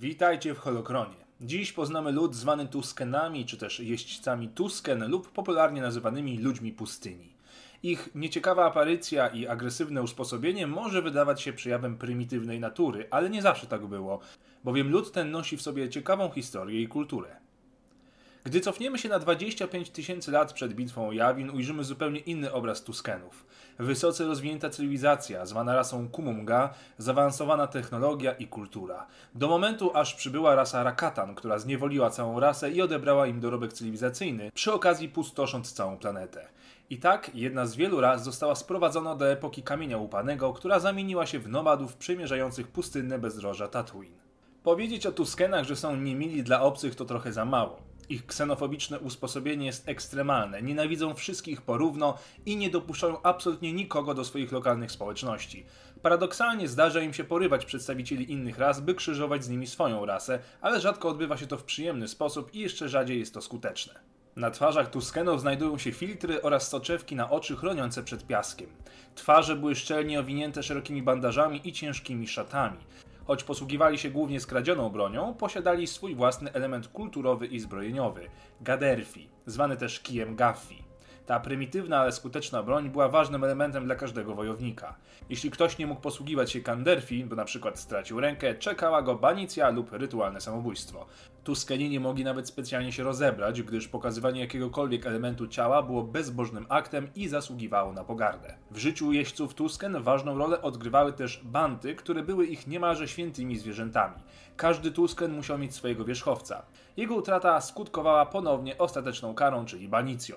Witajcie w Holokronie. Dziś poznamy lud zwany Tuskenami, czy też jeźdźcami Tusken lub popularnie nazywanymi ludźmi pustyni. Ich nieciekawa aparycja i agresywne usposobienie może wydawać się przejawem prymitywnej natury, ale nie zawsze tak było, bowiem lud ten nosi w sobie ciekawą historię i kulturę. Gdy cofniemy się na 25 tysięcy lat przed bitwą o Jawin, ujrzymy zupełnie inny obraz Tuskenów. Wysoce rozwinięta cywilizacja, zwana rasą Kumunga, zaawansowana technologia i kultura. Do momentu, aż przybyła rasa Rakatan, która zniewoliła całą rasę i odebrała im dorobek cywilizacyjny, przy okazji pustosząc całą planetę. I tak jedna z wielu ras została sprowadzona do epoki kamienia łupanego, która zamieniła się w nomadów przemierzających pustynne bezdroża Tatooine. Powiedzieć o Tuskenach, że są niemili dla obcych to trochę za mało. Ich ksenofobiczne usposobienie jest ekstremalne, nienawidzą wszystkich porówno i nie dopuszczają absolutnie nikogo do swoich lokalnych społeczności. Paradoksalnie zdarza im się porywać przedstawicieli innych ras, by krzyżować z nimi swoją rasę, ale rzadko odbywa się to w przyjemny sposób i jeszcze rzadziej jest to skuteczne. Na twarzach Tuskenów znajdują się filtry oraz soczewki na oczy chroniące przed piaskiem. Twarze były szczelnie owinięte szerokimi bandażami i ciężkimi szatami. Choć posługiwali się głównie skradzioną bronią, posiadali swój własny element kulturowy i zbrojeniowy gaderfi, zwany też kijem gaffi. Ta prymitywna, ale skuteczna broń była ważnym elementem dla każdego wojownika. Jeśli ktoś nie mógł posługiwać się kanderfi, bo na przykład stracił rękę, czekała go banicja lub rytualne samobójstwo. Tuskeni nie mogli nawet specjalnie się rozebrać, gdyż pokazywanie jakiegokolwiek elementu ciała było bezbożnym aktem i zasługiwało na pogardę. W życiu jeźdźców Tusken ważną rolę odgrywały też banty, które były ich niemalże świętymi zwierzętami. Każdy Tusken musiał mieć swojego wierzchowca. Jego utrata skutkowała ponownie ostateczną karą, czyli banicją.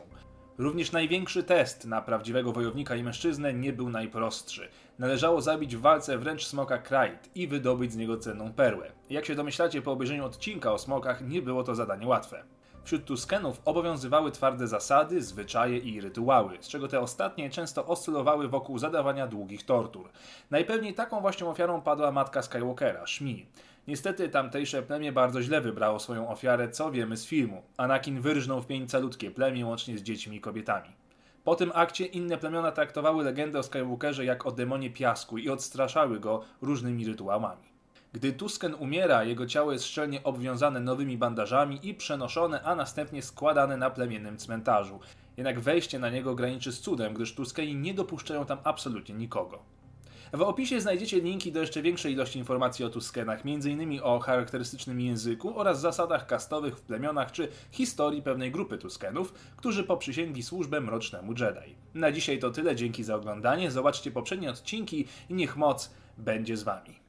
Również największy test na prawdziwego wojownika i mężczyznę nie był najprostszy. Należało zabić w walce wręcz smoka Kraid i wydobyć z niego cenną perłę. Jak się domyślacie po obejrzeniu odcinka o smokach, nie było to zadanie łatwe. Wśród Tuskenów obowiązywały twarde zasady, zwyczaje i rytuały, z czego te ostatnie często oscylowały wokół zadawania długich tortur. Najpewniej taką właśnie ofiarą padła matka Skywalkera, Shmi. Niestety tamtejsze plemię bardzo źle wybrało swoją ofiarę, co wiemy z filmu. Anakin wyrżnął w pień calutkie plemię łącznie z dziećmi i kobietami. Po tym akcie inne plemiona traktowały legendę o Skywalkerze jak o demonie piasku i odstraszały go różnymi rytuałami. Gdy Tusken umiera, jego ciało jest szczelnie obwiązane nowymi bandażami i przenoszone, a następnie składane na plemiennym cmentarzu. Jednak wejście na niego graniczy z cudem, gdyż Tuskeni nie dopuszczają tam absolutnie nikogo. W opisie znajdziecie linki do jeszcze większej ilości informacji o Tuskenach, m.in. o charakterystycznym języku oraz zasadach kastowych w plemionach czy historii pewnej grupy Tuskenów, którzy poprzysięgli służbę mrocznemu Jedi. Na dzisiaj to tyle, dzięki za oglądanie, zobaczcie poprzednie odcinki i niech moc będzie z wami.